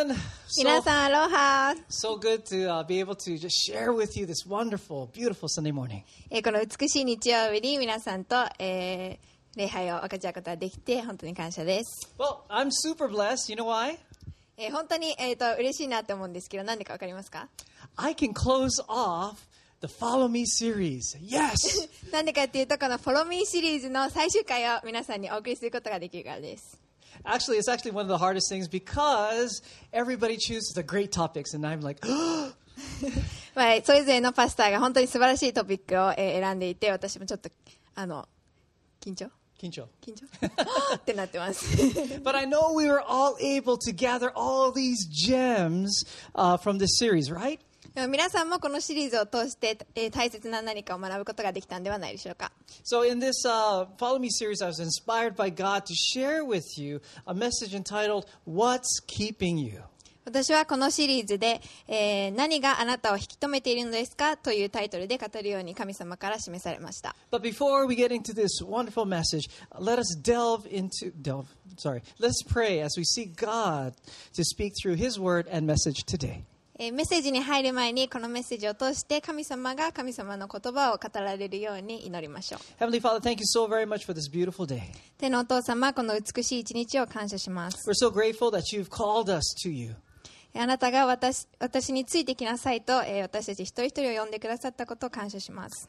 everyone. 皆 So, さん、アロハ。so good to uh, be able to just share with you this wonderful, beautiful Sunday morning. えーこの美しい日曜日に皆さんと、えー礼拝を分かち合うことができて本当に感謝です。Well, I'm super blessed. You know why? えー本当に、えー、と嬉しいなって思うんですけど、なんでか分かりますか I can close off the Follow Me series. Yes. なんでかっていうと、この Follow Me シリーズの最終回を皆さんにお送りすることができるからです。actually, it's actually one of the hardest things because everybody chooses the great topics, and I'm like, まあ、それぞれのパスターが本当に素晴らしいトピックを、えー選んでいて、私もちょっと、あの、緊張 Kincho. 緊張ってなってます。 But I know we were all able to gather all these gems uh, from this series, right? でも皆さんもこのシリーズを通して、えー、大切な何かを学ぶことができたんではないでしょうか？私はこのシリーズで、えー、何があなたを引き止めているのですかというタイトルで語るように神様から示されました。えー、メッセージに入る前にこのメッセージを通して神様が神様の言葉を語られるように祈りましょう。天のお父様、この美しい一日を感謝します。あなたが私,私についてきなさいと、え、私たち一人一人を呼んでくださったことを感謝します。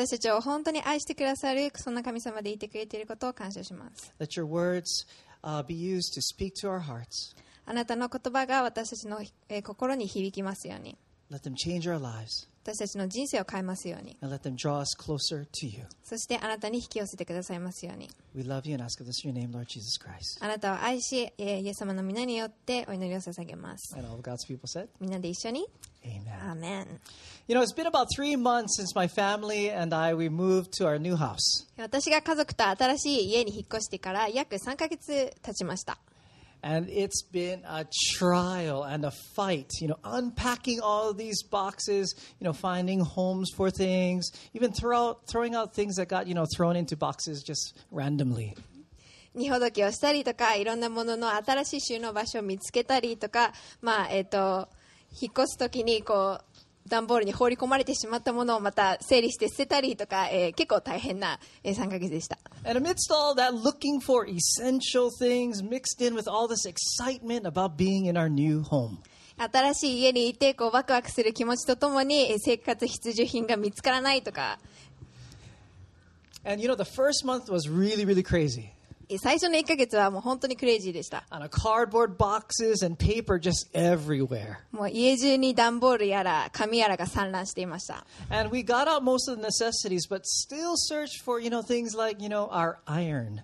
私たちを本当に愛してくださるそんな神様でいてくれていることを感謝します。Let your words uh, be used to speak to our hearts. あなたの言葉が私たちの、えー心に響きますように。Let them change our lives 私たちの人生を変えますように。and let them draw us closer to you. そしてあなたに引き寄せてくださいますように。We love you and ask this in your name, Lord Jesus Christ. あなたを愛し、えーイエス様の皆によってお祈りを捧げます。And all God's people said, みんなで一緒に Amen. アーメン。You know, it's been about three months since my family and I we moved to our new house. 私が家族と新しい家に引っ越してから約3ヶ月経ちました。And it's been a trial and a fight, you know, unpacking all of these boxes, you know, finding homes for things, even throw out, throwing out things that got, you know, thrown into boxes just randomly. 荷ほどきをしたりとか、いろんなものの新しい収納場所を見つけたりとか、まあ、えっ、と、引っ越すときに、こう、 段ボールに放り込まれてしまったものをまた整理して捨てたりとか、えー、結構大変な3か月でした。新しい家にいてこうワクワクする気持ちとともに生活必需品が見つからないとか。And you know, the first month was really, really crazy. えー最初の1ヶ月はもう本当にクレイジーでした。Cardboard boxes and paper just everywhere. もう家中に段ボールやら紙やらが散乱していました。And we got out most of the necessities, but still searched for, you know, things like, you know, our iron.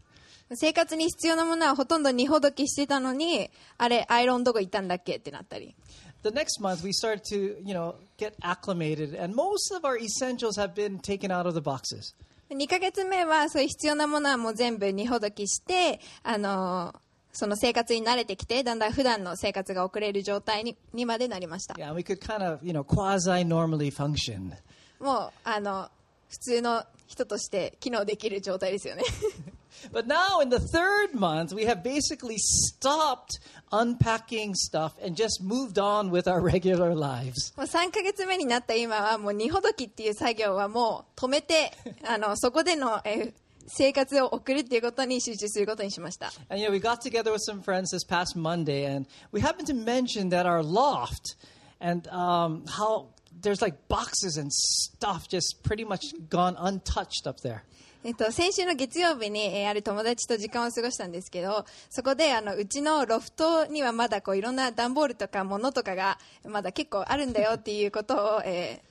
生活に必要なものはほとんど荷ほどきしてたのに、あれ、アイロンどこ行ったんだっけってなったり。The next month, we started to, you know, get acclimated, and most of our essentials have been taken out of the boxes. 2ヶ月目はそういう必要なものはもう全部荷ほどきして、あのーその生活に慣れてきて、だんだん普段の生活が送れる状態ににまでなりました。Yeah, we could kind of, you know, quasi normally function. もう、あの、普通の人として機能できる状態ですよね。But now in the third month, we have basically stopped unpacking stuff and just moved on with our regular lives. もう3ヶ月目になった今はもう荷ほどきっていう作業はもう止めて、あの、そこでの、えー生活を送るっていうことに集中することにしました。 And you know, we got together with some friends this past Monday, and we happened to mention that our loft and um, how there's like boxes and stuff just pretty much gone untouched up there. えっと、先週の月曜日に、えーある友達と時間を過ごしたんですけど、そこであのうちのロフトにはまだこういろんな段ボールとか物とかがまだ結構あるんだよっていうことを、えー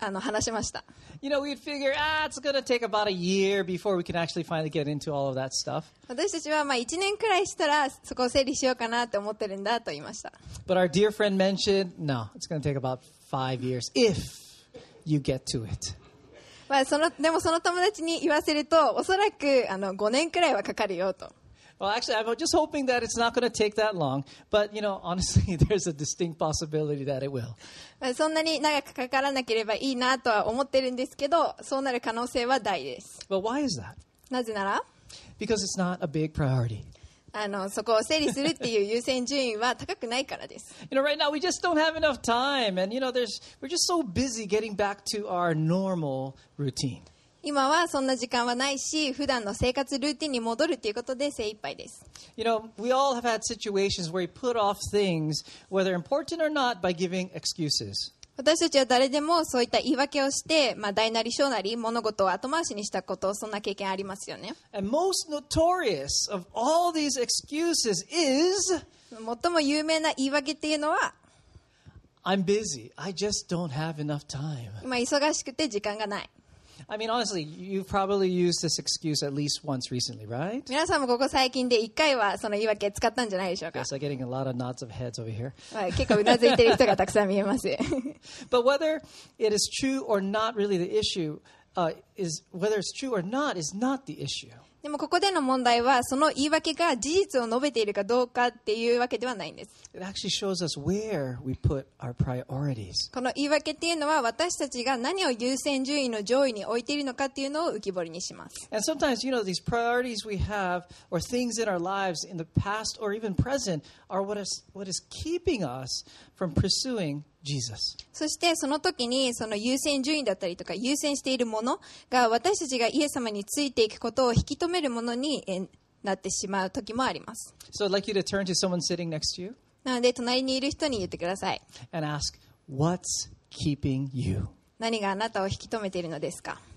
あの話しました。You know, we'd figure, ah, it's going to take about a year before we can actually finally get into all of that stuff. 私たちはまあ1年くらいしたらそこを整理しようかなって思ってるんだと言いました。But our dear friend mentioned, no, it's going to take about five years if you get to it. まあ、そのでもその友達に言わせるとおそらくあの5年くらいはかかるよと。Well, actually, I'm just hoping that it's not going to take that long. But, you know, honestly, there's a distinct possibility that it will. まあそんなに長くかからなければいいなとは思ってるんですけど、そうなる可能性は大です。But why is that? なぜなら、Because it's not a big priority. あのそこを整理するっていう優先順位は高くないからです You know, right now we just don't have enough time, and you know, there's we're just so busy getting back to our normal routine. 今はそんな時間はないし普段の生活ルーティンに戻るっていうことで精一杯です You know, we all have had situations where we put off things, whether important or not, by giving excuses. 私たちは誰でもそういった言い訳をして、まあ、大なり小なり物事を後回しにしたことそんな経験ありますよね And most notorious of all these excuses is 最も有名な言い訳っていうのは I'm busy. I just don't have enough time. 今忙しくて時間がない I mean, honestly, you've probably used this excuse at least once recently, right? 皆さんもここ最近で1回はその言い訳使ったんじゃないでしょうか Yes, I'm getting a lot of nods of heads over here. はい、結構うなずいてる人がたくさん見えます But whether it is true or not, really, the issue uh, is whether it's true or not is not the issue. でもここでの問題はその言い訳が事実を述べているかどうかっていうわけではないんです.この言い訳っていうのは私たちが何を優先順位の上位に置いているのかっていうのを浮き彫りにします And sometimes, you know, these priorities we have or things in our lives in the past or even present are what is, what is keeping us from pursuing そしてその時にその優先順位だったりとか優先しているものが私たちがイエス様についていくことを引き止めるものになってしまう時もあります。なので隣にいる人に言ってください。何があなたを引き止めているのですか？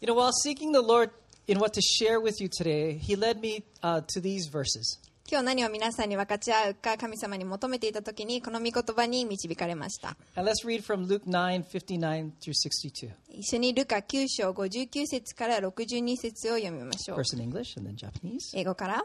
You know, while seeking the Lord in what to share with you today, he led me、to these verses. 今日何を皆さんに分かち合うか神様に求めていた時にこの御言葉に導かれました And let's read from Luke 9 59 through 62. 一緒にルカ9章59節から62節を読みましょう First in English and then Japanese. 英語から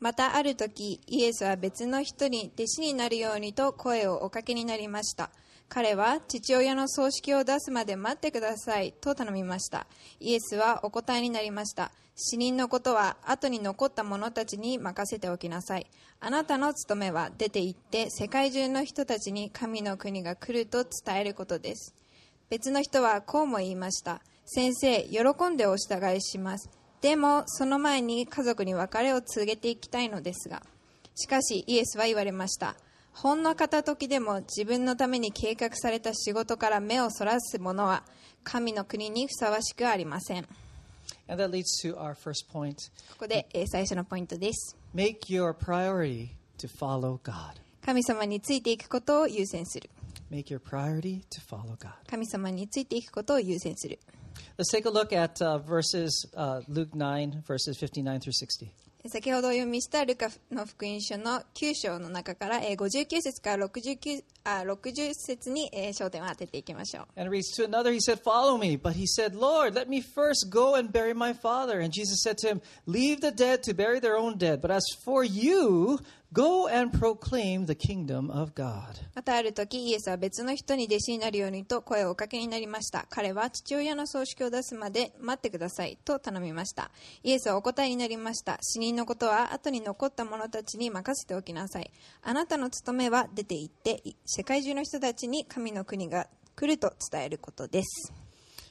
またある時イエスは別の人に弟子になるようにと声をおかけになりました。彼は父親の葬式を出すまで待ってくださいと頼みました。イエスはお答えになりました。死人のことは後に残った者たちに任せておきなさい。あなたの務めは出て行って世界中の人たちに神の国が来ると伝えることです。別の人はこうも言いました。先生喜んでお従いします。でもその前に家族に別れを告げていきたいのですがしかしイエスは言われましたほんの片時でも自分のために計画された仕事から目をそらす者は神の国にふさわしくありませんこ And that leads to our first point. こでえー最初のポイントです Make your priority to follow God. 神様についていくことを優先する Make your priority to follow God. 神様についていくことを優先する Let's take a look at uh, verses, uh, Luke 9, verses 59 through 60. 先ほどお読みしたルカの福音書の9章の中からえー59節から69あ60節にえー焦点を当てていきましょう And it reads, To another he said, Follow me. But he said, Lord, let me first go and bury my father. And Jesus said to him, Leave the dead to bury their own dead. But as for you, go and proclaim the kingdom of God. またある時イエスは別の人に弟子になるようにと声をおかけになりました。彼は父親の葬式を出すまで待ってください。と頼みました。イエスはお答えになりました。死人のことは後に残った者たちに任せておきなさい。あなたの務めは出て行って世界中の人たちに神の国が来ると伝えることです。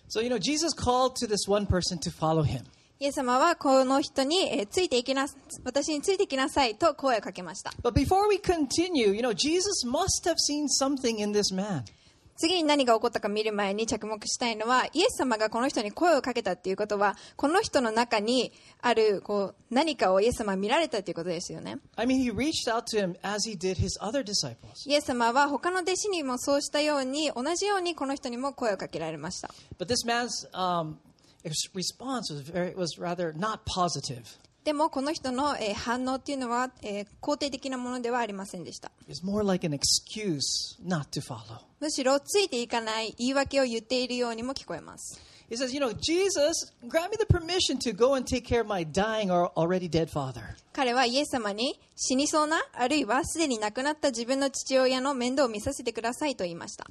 So, you know, Jesus called to this one person to follow him. イエス様はこの人に、えーついていきな私についていきなさいと声をかけました But before we continue, you know, Jesus must have seen something in this man. 次に何が起こったか見る前に着目したいのはイエス様がこの人に声をかけたっていうことはこの人の中にあるこう何かをイエス様は見られたということですよね I mean, he reached out to him as he did his other disciples. イエス様は他の弟子にもそうしたように同じようにこの人にも声をかけられました But this man's um, でもこの人の反応というのは肯定的なものではありませんでした。むしろついていかない言い訳を言っているようにも聞こえます。彼はイエス様に死にそうな、あるいはすでに亡くなった自分の父親の面倒を見させてくださいと言いました。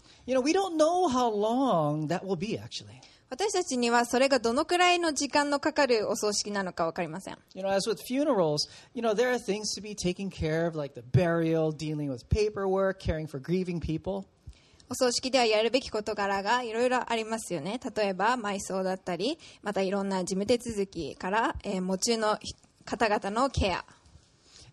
私たちにはそれがどのくらいの時間のかかるお葬式なのか分かりません You know, as with funerals, you know, there are things to be taken care of, like the burial, dealing with paperwork, caring for grieving people. お葬式ではやるべき事柄がいろいろありますよね例えば埋葬だったりまたいろんな事務手続きから、えー、喪中の方々のケア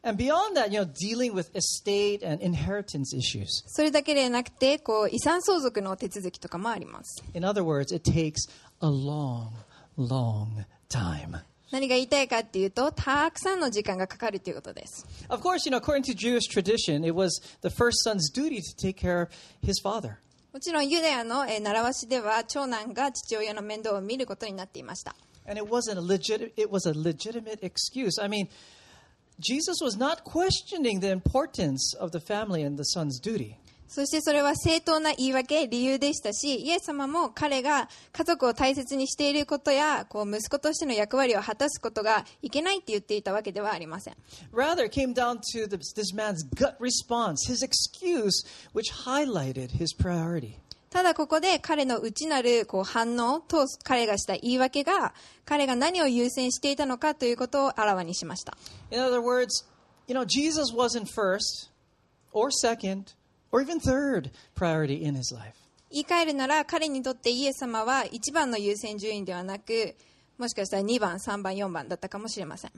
And beyond that, you know, dealing with estate and inheritance issues. それだけでなくてこう遺産相続の手続きとかもあります In other words, it takes a long, long time. 何が言いたいかっていうとたくさんの時間がかかるということです Of course, you know, according to Jewish tradition, it was the first son's duty to take care of his father. もちろんユダヤの、えー習わしでは長男が父親の面倒を見ることになっていました And it wasn't a legit it was a legitimate excuse. I mean, Jesus was not questioning the importance of the family and the son's duty. そしてそれは正当な言い訳、理由でしたし、イエス様も彼が家族を大切にしていることや、こう息子としての役割を果たすことがいけないって言っていたわけではありません。 Rather, it came down to this, this man's gut response, his excuse, which highlighted his priority. ただここで彼の内なるこう反応と彼がした言い訳が、彼が何を優先していたのかということをあらわにしました。In other words, you know, Jesus wasn't first or second or even third priority in his life. 言い換えるなら彼にとってイエス様は一番の優先順位ではなく、もしかしたら2番、3番、4番だったかもしれません。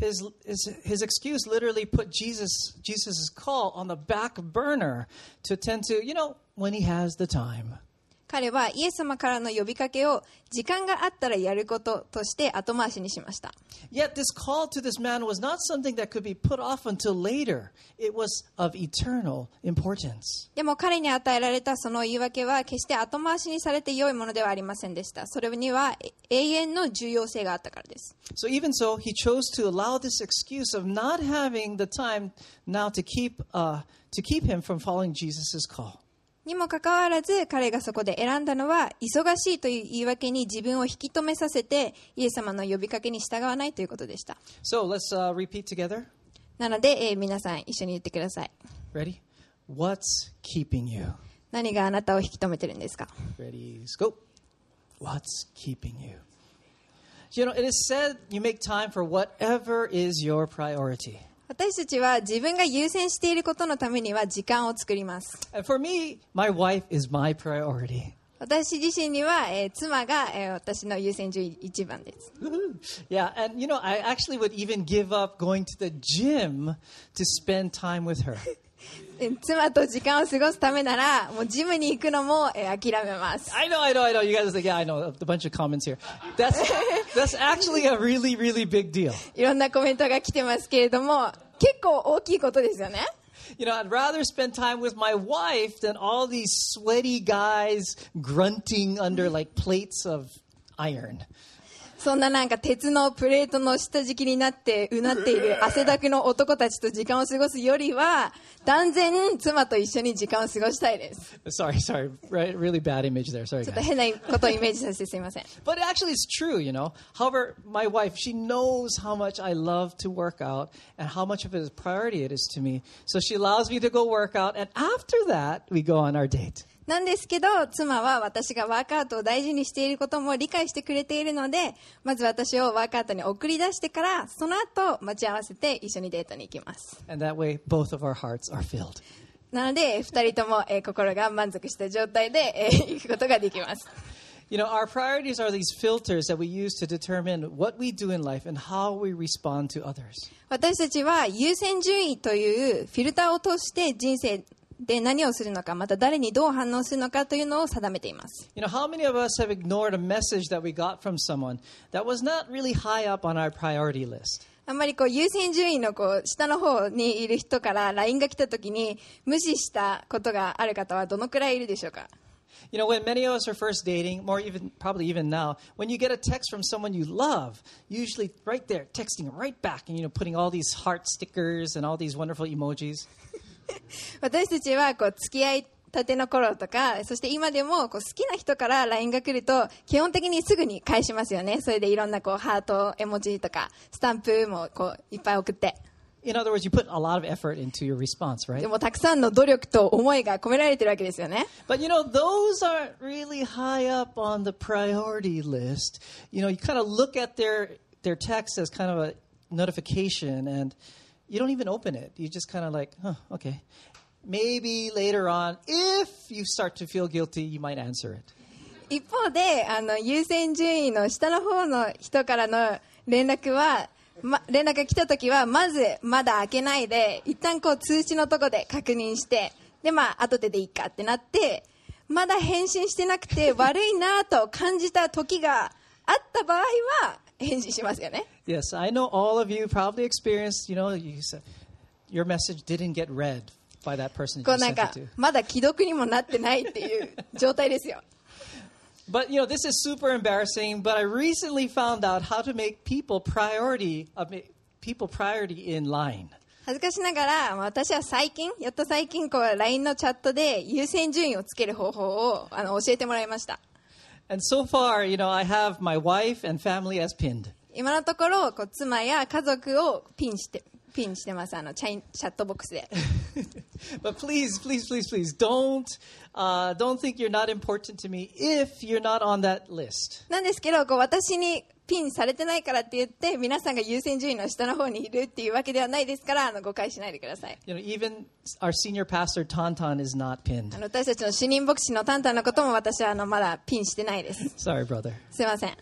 His, his, his excuse literally put Jesus Jesus' call on the back burner to attend to, you know, when he has the time. 彼はイエス様からの呼びかけを時間があったらやることとして後回しにしました。 Yet this call to this man was not something that could be put off until later. It was of eternal importance. でも彼に与えられたその言い訳は決して後回しにされて良いものではありませんでした。それには永遠の重要性があったからです。 So even so, he chose to allow this excuse of not having the time now to keep uh, to keep him from following Jesus' call. にもかかわらず彼がそこで選んだのは忙しいという言い訳に自分を引き止めさせてイエス様の呼びかけに従わないということでした。So let's uh, repeat together. なので、えー皆さん一緒に言ってください。Ready? What's keeping you? 何があなたを引き止めてるんですか Ready? Go. What's keeping you? You know, it is said you make time for whatever is your priority. 私たちは自分が優先していることのためには時間を作ります。For me, my wife is my priority. 私自身には、えー妻が、えー私の優先順位一番です。Yeah, and you know, I actually would even give up going to the gym to spend time with her. えー妻と時間を過ごすためなら、もうジムに行くのも、えー諦めます。I know, I know, I know. You guys are like, yeah, I know. A bunch of comments here. That's that's actually a really, really big deal. いろんなコメントが来てますけれども、結構大きいことですよね。 You know, I'd rather spend time with my wife than all these sweaty guys grunting under like plates of iron. そんななんか鉄のプレートの下敷きになってうなっている汗だくの男たちと時間を過ごすよりは、断然妻と一緒に時間を過ごしたいです。Sorry, sorry. Right, really bad image there. Sorry, ちょっと.変なことをイメージさせてすいません。But actually, it's true, you know. However, my wife, she knows how much I love to work out and how much of a priority it is to me. So she allows me to go work out, and after that, we go on our date. なんですけど、妻は私がワークアウトを大事にしていることも理解してくれているので、まず私をワークアウトに送り出してから、その後待ち合わせて一緒にデートに行きます。And that way, both of our hearts are filled. なので、二人とも、えー心が満足した状態で、えー行くことができます。You know, our priorities are these filters that we use to determine what we do in life and how we respond to others. 私たちは優先順位というフィルターを通して人生で何をするのか、また誰にどう反応するのかというのを定めています。You know, how many of us have ignored a message that we got from someone that was not really high up on our priority list? あんまりこう優先順位のこう下の方にいる人から LINE が来た時に無視したことがある方はどのくらいいるでしょうか You know, when many of us are first dating, or even probably even now, when you get a text from someone you love, usually right there, texting right back, and you know, putting all these heart stickers and all these wonderful emojis. 私たちはこう付き合いたての頃とか、そして今でもこう好きな人から LINE が来ると、基本的にすぐに返しますよね。それでいろんなこうハート絵文字とか、スタンプもこういっぱい送って。In other words, you put a lot of effort into your response, right? でもたくさんの努力と思いが込められてるわけですよね。But you know, those aren't really high up on the priority list. You know, you kind of look at their their text as kind of a notification and you don't even open it. You just kind of like, 一方で、あの優先順位の下の方の人からの連絡は、ま、連絡が来たときは、まずまだ開けないで、一旦こう通知のところで確認して、で、まあ、後ででいいかってなって、まだ返信してなくて、悪いなと感じた時があった場合は、返信しますよね。Yes, I know all of you probably experienced, you know, you said your message didn't get read by that person こ you うなんかまだ既読にもなってないっていう状態ですよ。But you know, this is super embarrassing. But I recently found out how to make people priority, uh, people priority in line. 恥ずかしながら、まあ私は最近、やっと最近、こう、LINE のチャットで優先順位をつける方法をあの教えてもらいました。And so far, you know, I have my wife and family as pinned. 今のところ、こう妻や家族をピンして、ピンしてます。あの、チャインチャットボックスで。 but please, please, please, please, don't uh, don't think you're not important to me if you're not on that list. なんですけど、こう、私に ピンされてないからって言って、皆さんが優先順位の下の方にいるっていうわけではないですから、あの、誤解しないでください。 You know, even our senior pastor Tauntaun is not あ pinned. の、私たちの主任牧師のタンタンのことも私は、あの、まだピンしてないです。 Sorry, brother. すいません。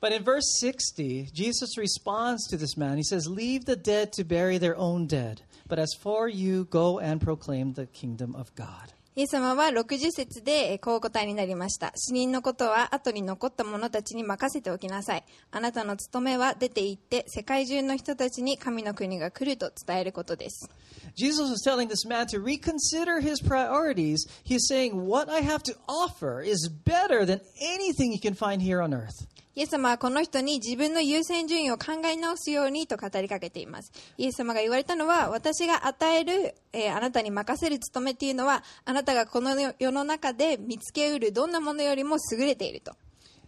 But in verse 60, Jesus responds to this man. He says, Leave the dead to bury their own dead. But as for you, go and proclaim the kingdom of God. イエス様は60節でこうお答えになりました。死人のことは後に残った者たちに任せておきなさい。あなたの務めは出て行って世界中の人たちに神の国が来ると伝えることです。Jesus is telling this man to reconsider his priorities. He's saying, What I have to offer is better than anything you can find here on earth. イエス様はこの人に自分の優先順位を考え直すようにと語りかけています。イエス様が言われたのは、私が与える、えーあなたに任せる務めっていうのは、あなたがこの世の中で見つけうるどんなものよりも優れていると。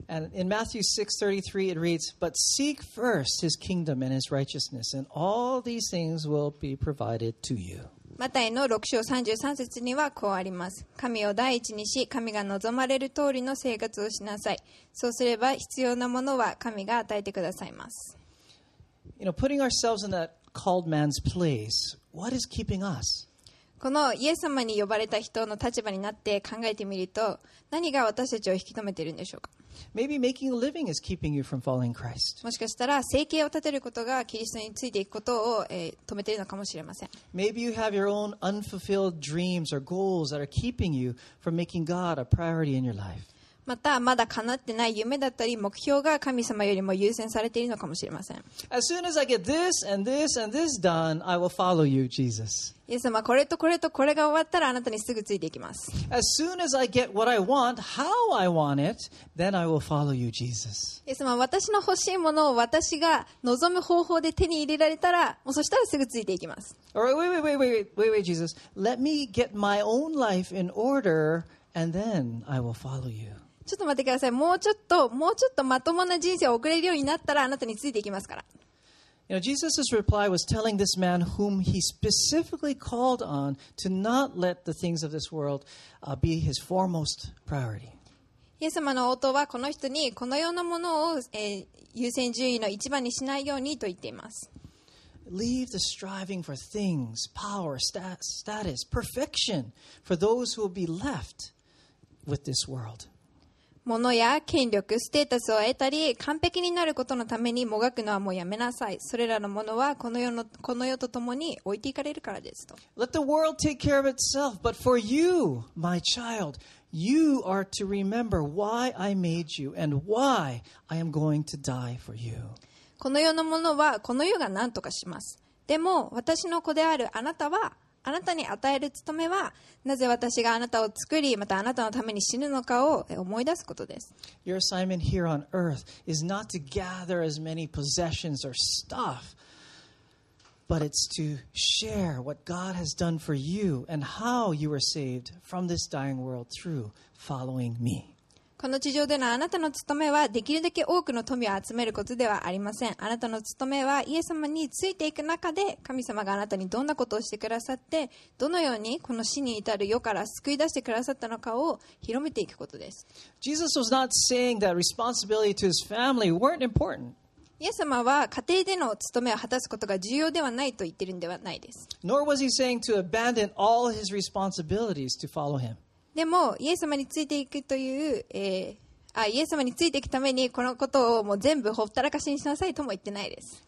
And in Matthew 6:33 it reads, "But seek first his kingdom and his righteousness, and all these things will be provided to you." マタイの6章33節にはこうあります。神を第一にし、神が望まれる通りの生活をしなさい。そうすれば必要なものは神が与えてくださいます。You know, putting ourselves in that called man's place, what is keeping us? このイエス様に呼ばれた人の立場になって考えてみると、何が私たちを引き止めているんでしょうか？Maybe making a living is keeping you from following Christ. もしかしたら生計を立てることがキリストについていくことを、えー止めているのかもしれません。 Maybe you have your own unfulfilled dreams or goals that are keeping you from making God a priority in your life. また、まだ叶ってない夢だったり目標が神様よりも優先されているのかもしれません。As soon as I get this and this and this done, I will follow you, Jesus. イエス様はこれとこれとこれが終わったらあなたにすぐついていきます。As soon as I get what I want, how I want it, then I will follow you, Jesus. イエス様は私の欲しいものを私が望む方法で手に入れられたら、もうそしたらすぐついていきます。All right, wait, wait, wait, wait, wait, wait, wait, Jesus. Let me get my own life in order, and then I will follow you. ちょっと待ってください。もうちょっと、もうちょっとまともな人生を送れるようになったらあなたについていきますから。You know, Jesus' reply was telling this man whom he specifically called on to not let the things of this world uh, be his foremost priority. イエス様の応答はこの人にこのようなものを、えー優先順位の一番にしないようにと言っています。Leave the striving for things, power, stat- status, perfection for those who will be left with this world. 物や権力、ステータスを得たり、完璧になることのためにもがくのはもうやめなさい。それらのものはこの世のこの世とともに置いていかれるからですと。Let the world take care of itself, but for you, my child, you are to remember why I made you and why I am going to die for you. この世のものはこの世が何とかします。でも私の子であるあなたは、あなたに与える務めは、なぜ私があなたを作り、またあなたのために死ぬのかを思い出すことです。Your assignment here on earth is not to gather as many possessions or stuff, but it's to share what God has done for you and how you were saved from this dying world through following me. この地上でのあなたの務めはできるだけ多くの富を集めることではありません。あなたの務めはイエス様についていく中で神様があなたにどんなことをしてくださってどのようにこの死に至る世から救い出してくださったのかを広めていくことです。Jesus was not saying that responsibility to his family weren't important. イエス様は家庭での務めを果たすことが重要ではないと言ってるんではないです。Nor was he saying to abandon all his responsibilities to follow him. でも、イエス様についていくという、え、あイエス様についていくために、このことをもう全部ほったらかしにしなさいとも言ってないです。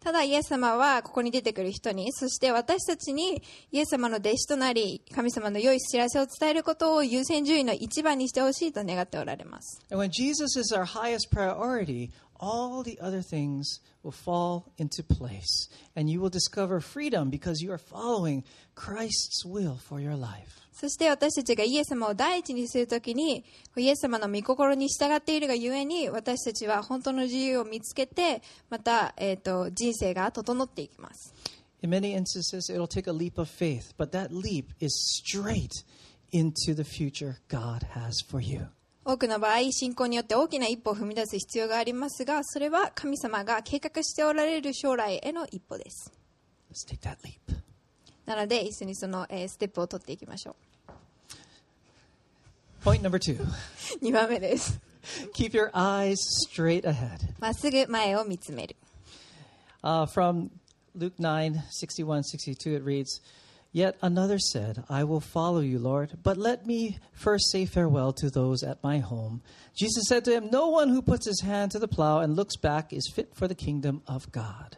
ただ、イエス様はここに出てくる人に、そして私たちにイエス様の弟子となり、神様の良い知らせを伝えることを優先順位の一番にしてほしいと願っておられます。all the other things will fall into place. And you will discover freedom because you are following Christ's will for your life. そして私たちがイエス様を第一にするときにイエス様の御心に従っているがゆえに私たちは本当の自由を見つけてまた、えー、と人生が整っていきます In many instances, it'll take a leap of faith, but that leap is straight into the future God has for you. 多くの場合信仰によって大きな一歩を踏み出す必要がありますがそれは神様が計画しておられる将来への一歩です.なので一緒にその、えーステップを取っていきましょ Point number two. う2番目です。Keep your eyes straight ahead. まっすぐ前を見つめる。Uh, from Luke 9 61 62, it reads, Yet another said, I will follow you, Lord, but let me first say farewell to those at my home. Jesus said to him, No one who puts his hand to the plow and looks back is fit for the kingdom of God.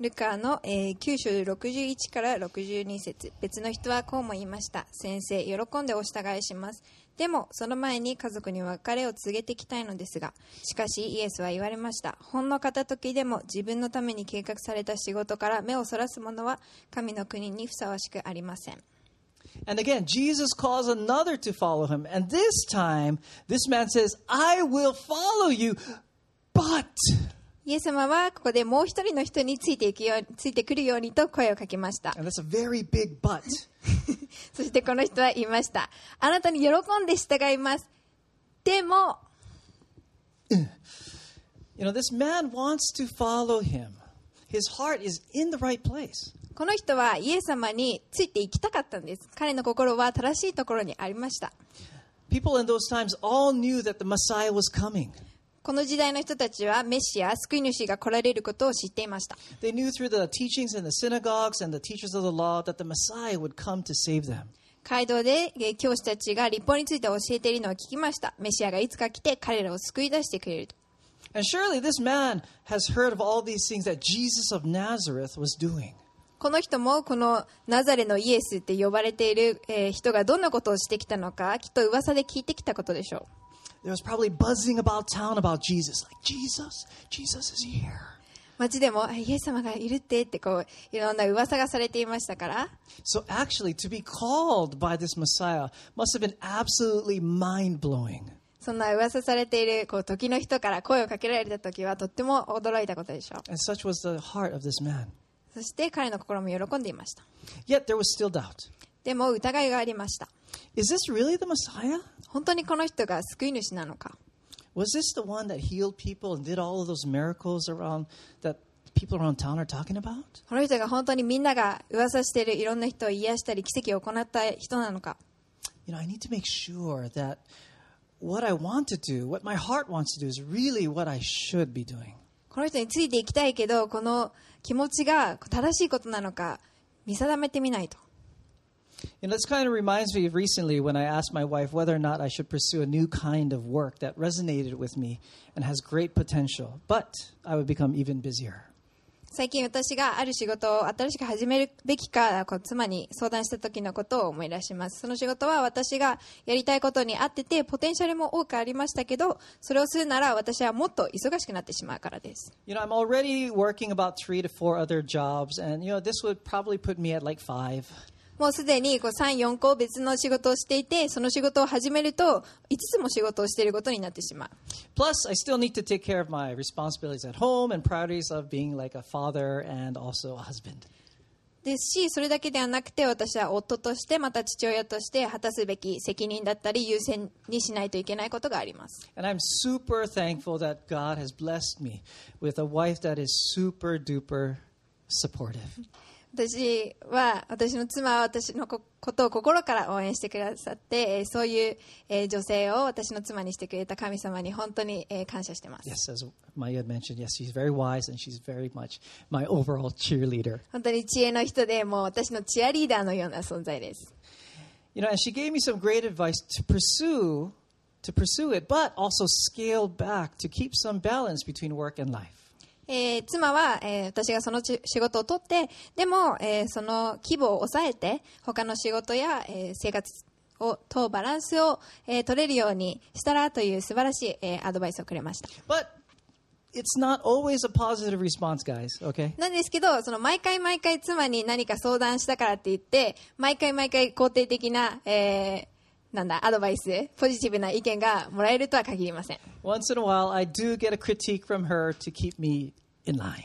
ルカの、えー9章61から62節別の人はこうも言いました先生喜んでお従いしますでもその前に家族に別れを告げてきたいのですがしかしイエスは言われましたほんの片時でも自分のために計画された仕事から目をそらす者は神の国にふさわしくありません And again, Jesus calls another to follow him. And this time, this man says, I will follow you, but. イエス様はここでもう一人の人について,いく,よついてくるようにと声をかけました。そしてこの人は言いました。あなたに喜んで従います。でも、この人はイエス様についていきたかったんです。彼の心は正しいところにありました。People in those. この時代の人たちはメシア救い主が来られることを知っていました They knew through the teachings in the synagogues and the teachers of the law that the Messiah would come to save them. 街道でえー教師たちが立法について教えているのを聞きましたメシアがいつか来て彼らを救い出してくれると And surely this man has heard of all these things that Jesus of Nazareth was doing. この人もこのナザレのイエスって呼ばれているえー人がどんなことをしてきたのかきっと噂で聞いてきたことでしょう There was probably buzzing about town about Jesus. Like, Jesus, Jesus is here. 街でもあイエス様がいるってってこういろんな噂がされていましたから So actually, to be called by this Messiah must have been absolutely mind blowing. そんな噂されているこう時の人から声をかけられた時はとっても驚いたことでしょう And such was the heart of this man. そして彼の心も喜んでいました Yet there was still doubt. でも疑いがありました Is this really the Messiah? 本当にこの人が救い主なのか Was this the one that healed people and did all of those miracles around that people around town are talking about? この人が本当にみんなが噂しているいろんな人を癒したり奇跡を行った人なのか You know, I need to make sure that what I want to do, what my heart wants to do, is really what I should be doing. この人についていきたいけどこの気持ちが正しいことなのか見定めてみないと And this kind of reminds me of recently when I asked my wife whether or not I should pursue a new kind of work that resonated with me and has great potential, but I would become even busier. 最近私がある仕事を新しく始めるべきかこう妻に相談した時のことを思い出しますその仕事は私がやりたいことに合っててポテンシャルも多くありましたけどそれをするなら私はもっと忙しくなってしまうからです You know, I'm already working about three to four other jobs, and, you know, this would probably put me at like five. もうすでにこう3、4個別の仕事をしていて、その仕事を始めると、5つも仕事をしていることになってしまう。Plus, I still need to take care of my responsibilities at home and priorities of being like a father and also a husband. ですし、それだけではなくて、私は夫として、また父親として果たすべき責任だったり、優先にしないといけないことがあります。And I'm super thankful that God has blessed me with a wife that is super duper supportive. 私は、私の妻は私のこことを心から応援してくださって、えーそういう、えー女性を私の妻にしてくれた神様に本当に、えー感謝してます。Yes, as Maya mentioned, yes, she's very wise and she's very much my overall cheerleader. 本当に知恵の人で、もう私のチアリーダーのような存在です。You know, and she gave me some great advice to pursue to pursue it, but also scale back to keep some balance between work and life. えー妻は、えー私がそのち仕事を取って、でも、えーその規模を抑えて、他の仕事や、えー生活をとバランスを、えー取れるようにしたらという素晴らしい、えーアドバイスをくれました。But it's not always a positive response, guys, okay? なんですけど、その毎回毎回妻に何か相談したからって言って、毎回毎回肯定的な、えーなんだ、アドバイス、ポジティブな意見がもらえるとは限りません。Once in a while, I do get a critique from her to keep me in line.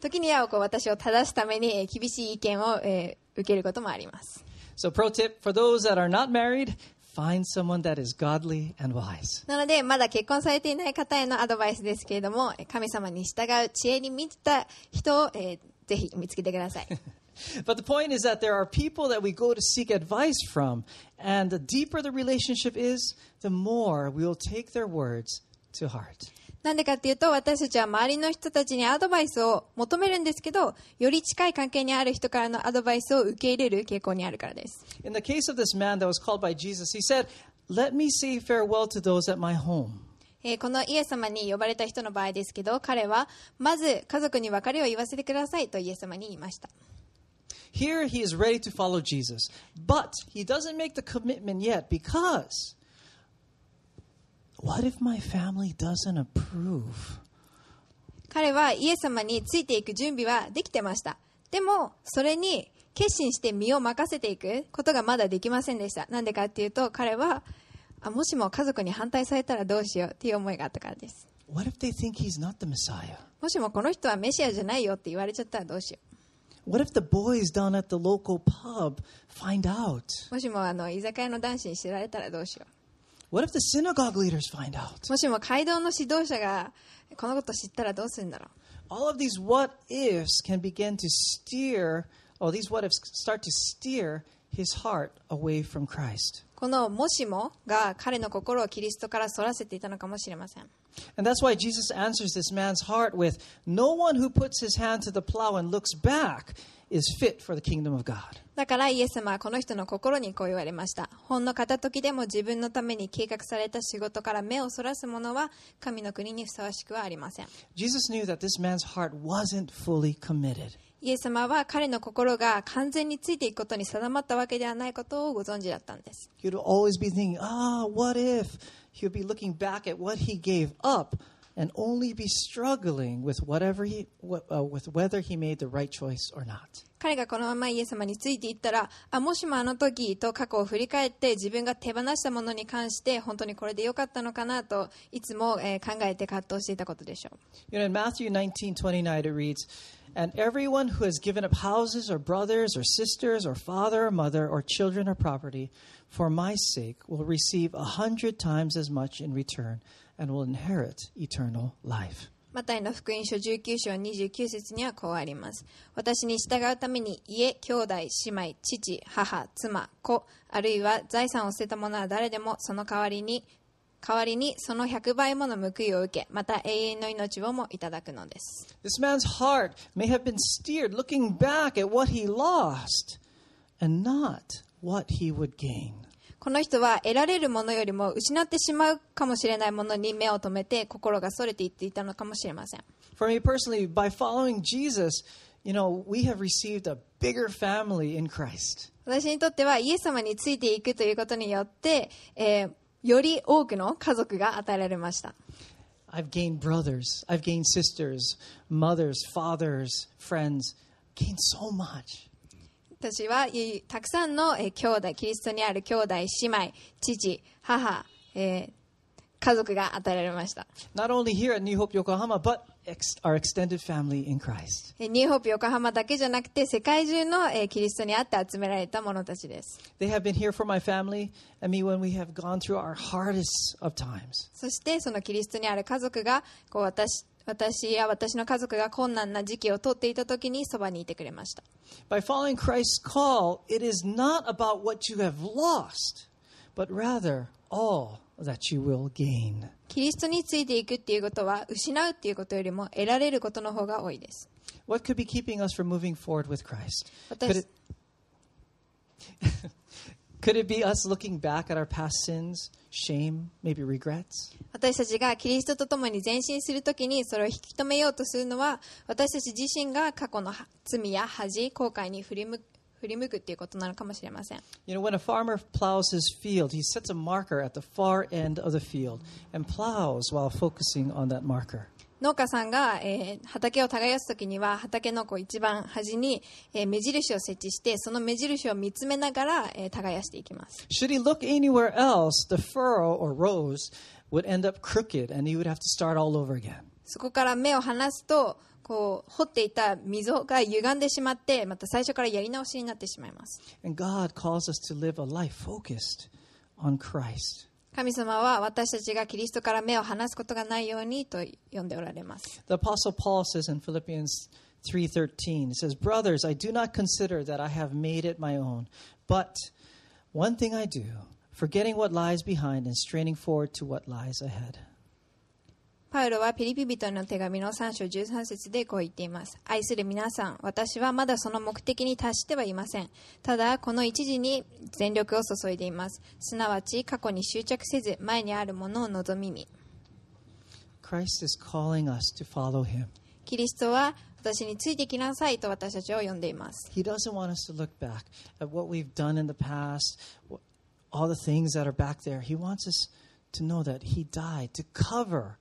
時にはこう私を正すためにえー厳しい意見を、えー受けることもあります。So, pro tip for those that are not married, find someone that is godly and wise. なので、まだ結婚されていない方へのアドバイスですけれども、えー神様に従う知恵に満ちた人を、えーぜひ見つけてください。But the point is that there are people that we go to seek advice from, and the deeper the relationship is, the more we will take their words to heart. なんでかっていうと、私たちは周りの人たちにアドバイスを求めるんですけど、より近い関係にある人からのアドバイスを受け入れる傾向にあるからです。In the case of this man that was called by Jesus, he said, Let me say farewell to those at my home. えーこのイエス様に呼ばれた人の場合ですけど、彼は、まず家族に別れを言わせてくださいとイエス様に言いました。Here he is ready to follow Jesus, but he doesn't make the commitment yet because what if my family doesn't approve? 彼はイエス様についていく準備はできてました。でも、それに決心して身を任せていくことがまだできませんでした。なんでかっていうと、彼は、あもしも家族に反対されたらどうしようっていう思いがあったからです。What if they think he's not the Messiah? もしもこの人はメシアじゃないよって言われちゃったらどうしよ What if the boys down at the local pub find out? う。もしもあの居酒屋の男子に知られたらどうしよ What if the synagogue leaders find out? う。もしも街道の指導者がこのこと知ったらどうするんだろう。 All of these what ifs can begin to steer, or these what ifs start to steer his heart away from Christ. このもしもが彼の心をキリストからそらせていたのかもしれません。 And that's why Jesus answers this man's heart with No one who puts his hand to the plow and looks back is fit for the kingdom of God. だからイエス様はこの人の心にこう言われました。ほんの片時でも自分のために計画された仕事から目をそらす者は神の国にふさわしくはありません。 Jesus knew that this man's heart wasn't fully committed. イエス様は彼の心が完全についていくことに定まったわけではないことをご存知だったんです。 He would always be thinking, ah, what if? He would be looking back at what he gave up and only be struggling with whatever he, uh, with whether he made the right choice or not. 彼がこのままイエス様についていったら、あ、もしもあの時と過去を振り返って自分が手放したものに関して本当にこれでよかったのかなといつも、えー考えて葛藤していたことでしょう。You know, in Matthew 19, 29, it reads, And everyone who has given up houses or brothers or sisters or father or mother or children or property for my sake will receive a hundred times as much in return and will inherit eternal life. マタイの福音書19章29節にはこうあります。私に従うために家、兄弟、姉妹、父、母、妻、子、あるいは財産を捨てた者は誰でもその代わりに、 代わりにその100倍もの報いを受け、また永遠の命をもいただくのです。This man's heart may have been steered looking back at what he lost and not what he would gain. この人は得られるものよりも失ってしまうかもしれないものに目を留めて心がそれていっていたのかもしれません。For me personally, by following Jesus, you know, we have received a bigger family in Christ. 私にとってはイエス様についていくということによって、えーより多くの家族が与えられました。I've gained brothers, I've gained sisters, mothers, fathers, friends, gained so much. 私はいたくさんの、えー兄弟キリストにある兄弟姉妹父母、えー家族が与えられました、Not only here at New Hope Yokohama, but our extended family in Christ. えーニューホープ横浜だけじゃなくて世界中の、えーキリストにあって集められた者たちです They have been here for my family and me when we have gone through our hardest of times. そしてそのキリストにある家族がこう私私や私の家族が困難な時期を通っていた時にそばにいてくれました By following Christ's call, it is not about what you have lost, but rather all that you will gain. キリストについていくっていうことは失うっていうことよりも得られることの方が多いです What could be keeping us from moving forward with Christ? Could 私 it, could it be us looking back at our past sins, shame, maybe regrets? 私たちがキリストと共に前進するときにそれを引き止めようとするのは私たち自身が過去の罪や恥後悔に振り向く振り向くっていうことなのかもしれません You know, when a farmer plows his field, he sets a marker at the far end of the field and plows while focusing on that marker. 農家さんが、えー畑を耕すときには畑のこう一番端に、えー目印を設置してその目印を見つめながら、えー耕していきます Should he look anywhere else, the furrow or rows would end up crooked and he would have to start all over again. そこから目を離すとこう掘っていた溝が歪んでしまってまた最初からやり直しになってしまいます And God calls us to live a life focused on Christ. 神様は私たちがキリストから目を離すことがないようにと呼んでおられます The apostle Paul says in Philippians 3:13, he says, "Brothers, I do not consider that I have made it my own, but one thing I do, forgetting what lies behind and straining forward to what lies ahead." パウロはピリピ人への手紙の3章13節でこう言っています。愛する皆さん、私はまだその目的に達してはいません。ただ、この一時に全力を注いでいます。すなわち、過去に執着せず、前にあるものを望み見。Christ is calling us to follow him. キリストは私についてきなさいと私たちを呼んでいます。He doesn't want us to look back at what we've done in the past, all the things that are back there. He wants us to know that he died to cover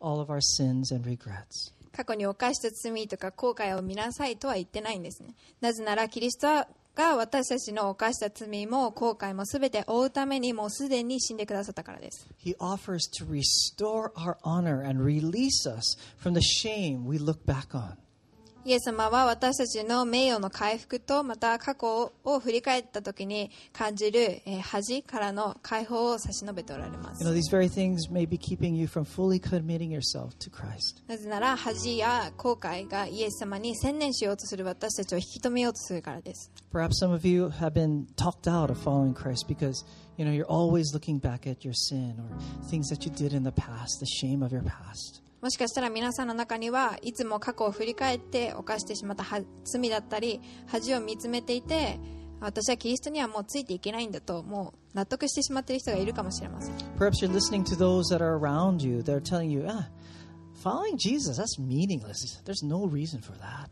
all of our sins and regrets. 過去に犯した罪とか後悔を見なさいとは言ってないんですね。なぜなら、キリストが私たちの犯した罪も後悔もすべて負うためにもうすでに死んでくださったからです。He offers to restore our honor and release us from the shame we look back on. イエス様は私たちの名誉の回復とまた過去を振り返った時に感じる、えー恥からの解放を差し伸べておられます these very things may be keeping you from fully committing yourself to Christ. なぜなら恥や後悔がイエス様に専念しようとする私たちを引き止めようとするからです Perhaps some of you have been talked out of following Christ because, you know, you're always looking back at your sin or things that you did in the past, the shame of your past. もしかしたら皆さんの中にはいつも過去を振り返って犯してしまった罪だったり恥を見つめていて私はキリストにはもうついていけないんだともう納得してしまっている人がいるかもしれません。Following Jesus, that's meaningless. There's no reason for that.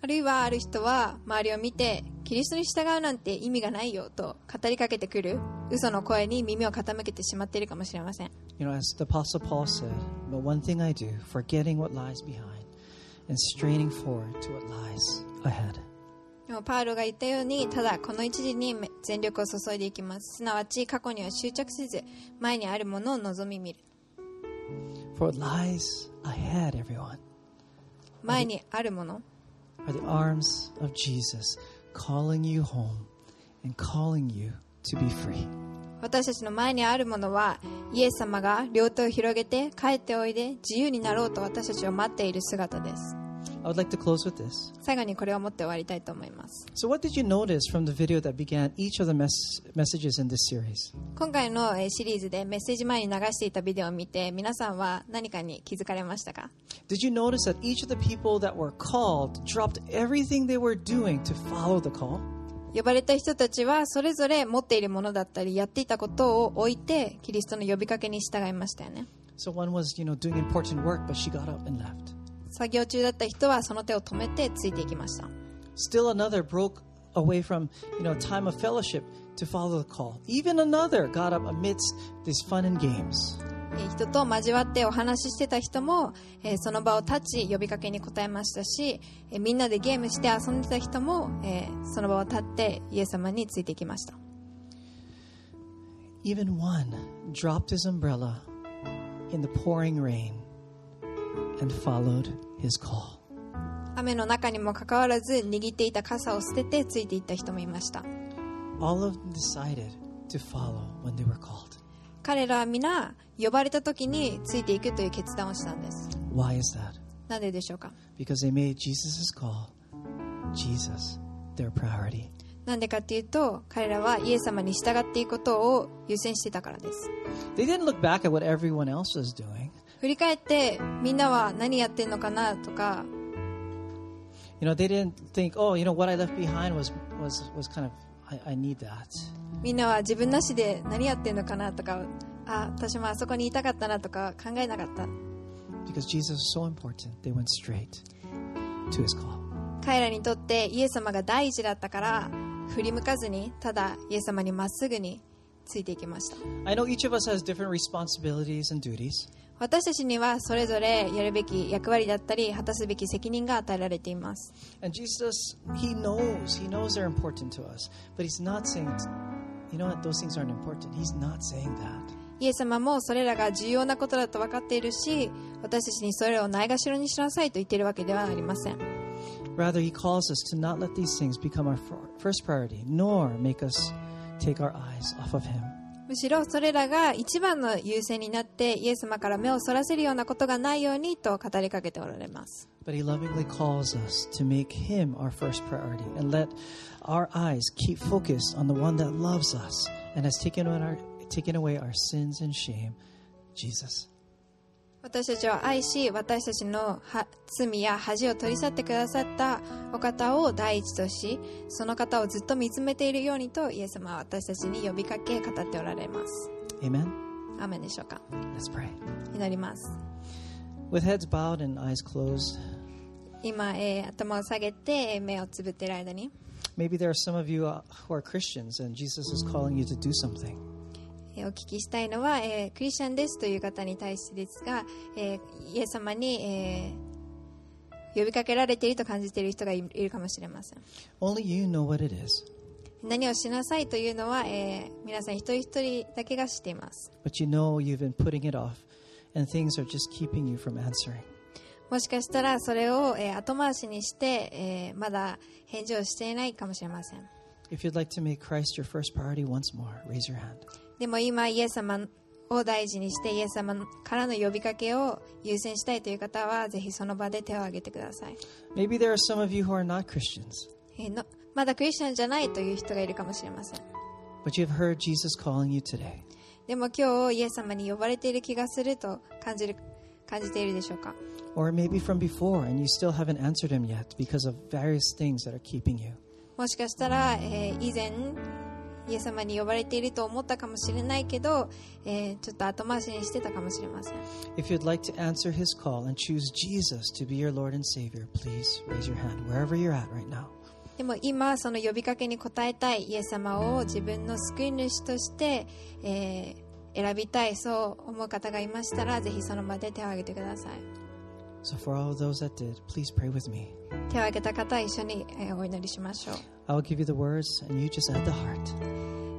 あるいはある人は周りを見てキリストに従うなんて意味がないよと語りかけてくる嘘の声に耳を傾けてしまっているかもしれません。パウロが言ったように、ただこの一時に全力を注いでいきます。すなわち過去には執着せず、前にあるものを望み見る。前にあるもの。Are the arms of Jesus calling you home and calling you to be free. 私たちの前にあるものはイエス様が両手を広げて帰っておいで自由になろうと私たちを待っている姿です I would like to close with this. So what did you notice from the video that began each of the mes messages in this series? Did you notice that each of the people that were called dropped everything they were doing to follow the call? 呼ばれた人たちはそれぞれ持っているものだったりやっていたことを置いてキリストの呼びかけに従いましたよね。So one was, you know, doing important work, but she got up and left. 作業中だった人はその手を止めてついていきました Still another broke away from, you know, time of fellowship to follow the call. Even another got up amidst these fun and games. えー人と交わってお話ししてた人も、えーその場を立ち呼びかけに答えましたし、えーみんなでゲームして遊んでた人も、えーその場を立ってイエス様についていきました Even one dropped his umbrella in the pouring rain and followed his call. 雨の中にもかかわらず握っていた傘を捨ててついていった人もいました All of them decided to follow when they were called. 彼らは皆呼ばれた時についていくという決断をしたんです Why is that? なぜでしょうか Because they made Jesus' call, Jesus, their priority. なんでかっていうと彼らはイエス様に従っていくことを優先してたからです They didn't look back at what everyone else was doing. 振り返ってみんなは何やってんのかなとか You know, they didn't think, oh, you know, what I left behind was was was kind of I, I need that. みんなは自分なしで何やってんのかなとかあ私もあそこにいたかったなとか考えなかった Because Jesus was so important, they went straight to his call. 彼らにとってイエス様が第一だったから振り向かずにただイエス様にまっすぐについていきました I know each of us has different responsibilities and duties. 私たちにはそれぞれやるべき役割だったり果たすべき責任が与えられています And Jesus, he knows, he knows they're important to us. But he's not saying, you know what, those things aren't important. He's not saying that. イエス様もそれらが重要なことだと分かっているし私たちにそれらをないがしろにしなさいと言っているわけではありません Rather, he calls us to not let these things become our fir- first priority, nor make us take our eyes off of him. むしろそれらが一番の優先になってイエス様から目をそらせるようなことがないようにと語りかけておられます But he lovingly calls us to make him our first priority and let our eyes keep focused on the one that loves us and has taken, away our, taken away our sins and shame, Jesus. 私たちを愛し私たちのは罪や恥を取り去ってくださったお方を第一としその方をずっと見つめているようにとイエス様は私たちに呼びかけ語っておられます Amen? アーメンでしょうか Let's pray. 祈ります With heads bowed and eyes closed, 今、えー頭を下げてえー目をつぶっている間に maybe there are some of you uh, who are Christians and Jesus is calling you to do something. えー、お聞きしたいのは、え、クリスチャンですという方に対してですが、え、イエス様に、え、呼びかけられていると感じている人がいるかもしれません。何をしなさいというのは、え、皆さん一人一人だけが知っています。もしかしたらそれを後回しにして、え、まだ返事をしていないかもしれません。でも今イエス様を大事にしてイエス様からの呼びかけを優先したいという方はぜひその場で手を挙げてください Maybe there are some of you who are not Christians, えーのまだクリスチャンじゃないという人がいるかもしれません but you've heard Jesus calling you today. でも今日イエス様に呼ばれている気がすると感じる感じているでしょうか Or maybe from before and you still haven't answered him yet because of various things that are keeping you. もしかしたら、えー以前イエス様に呼ばれていると思ったかもしれないけど、えーちょっと後回しにしてたかもしれません If you'd like to answer his call and choose Jesus to be your Lord and Savior, please raise your hand wherever you're at right now. でも今その呼びかけに応えたいイエス様を自分の救い主として、えー選びたいそう思う方がいましたらぜひその場で手を挙げてください So for all of those that did, please pray with me. 手を挙げた方は一緒に、えーお祈りしましょう I will give you the words and you just add the heart.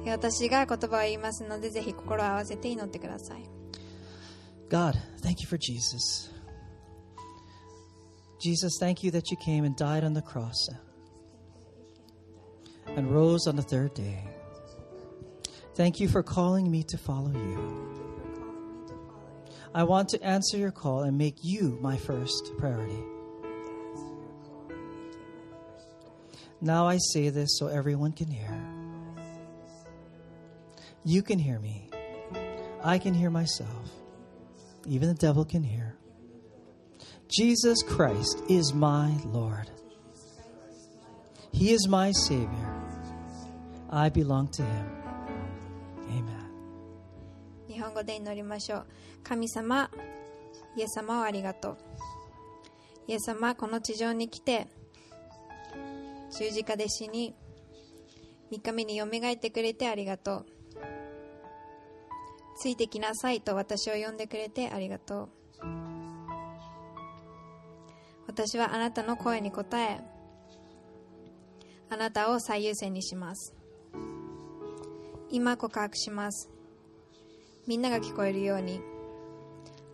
えー私が言葉を言いますのでぜひ心を合わせて祈ってください God, thank you for Jesus. Jesus, thank you that you came and died on the cross and rose on the third day. Thank you for calling me to follow you. I want to answer your call and make you my first priority. Now I say this so everyone can hear. You can hear me. I can hear myself. Even the devil can hear. Jesus Christ is my Lord. He is my Savior. I belong to Him. Amen. 日本語で祈りましょう。神様イエス様をありがとう。イエス様この地上に来て十字架で死に3日目によみがえってくれてありがとう。ついてきなさいと私を呼んでくれてありがとう。私はあなたの声に応えあなたを最優先にします。今告白します。みんなが聞こえるように。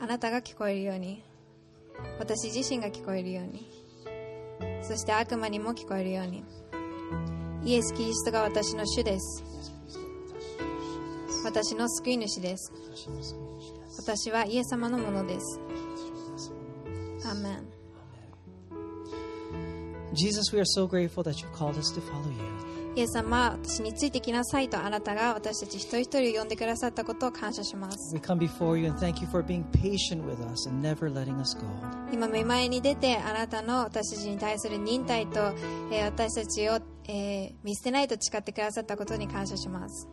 あなたが聞こえるように。私自身が聞こえるように。そして悪魔にも聞こえるように。イエス・キリストが私の主です。私の救い主です。私はイエス様のものです。アーメン。Jesus, we are so grateful that you called us to follow you. イエス様私についてきなさいとあなたが私たち一人一人を呼んでくださったことを感謝します We come before you and thank you for being patient with us and never letting us go. 今見前に出てあなたの私たちに対する忍耐と、えー私たちを、えー見捨てないと誓ってくださったことに感謝します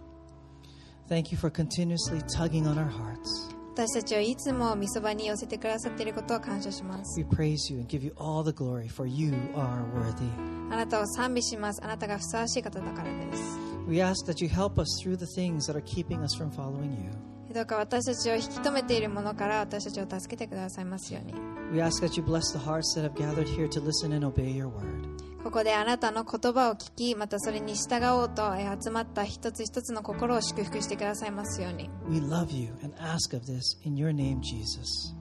Thank you for continuously tugging on our hearts. 私たちをいつもみそばに寄せてくださっていることを感謝します We praise you and give you all the glory, for you are worthy. あなたを賛美しますあなたがふさわしい方だからです We ask that you help us through the things that are keeping us from following you. どうか私たちを引き止めているものから私たちを助けてくださいますように We ask that you bless the hearts that have gathered here to listen and obey your word. ここであなたの言葉を聞きまたそれに従おうとえー集まった一つ一つの心を祝福してくださいますように We love you and ask of this in your name, Jesus.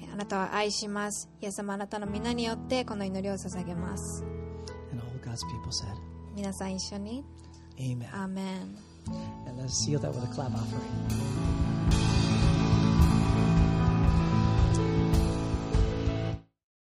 えーあなたは愛しますイエス様あなたの皆によってこの祈りを捧げます And all God's people said, 皆さん一緒に Amen. アーメン And let's seal that with a clap offering.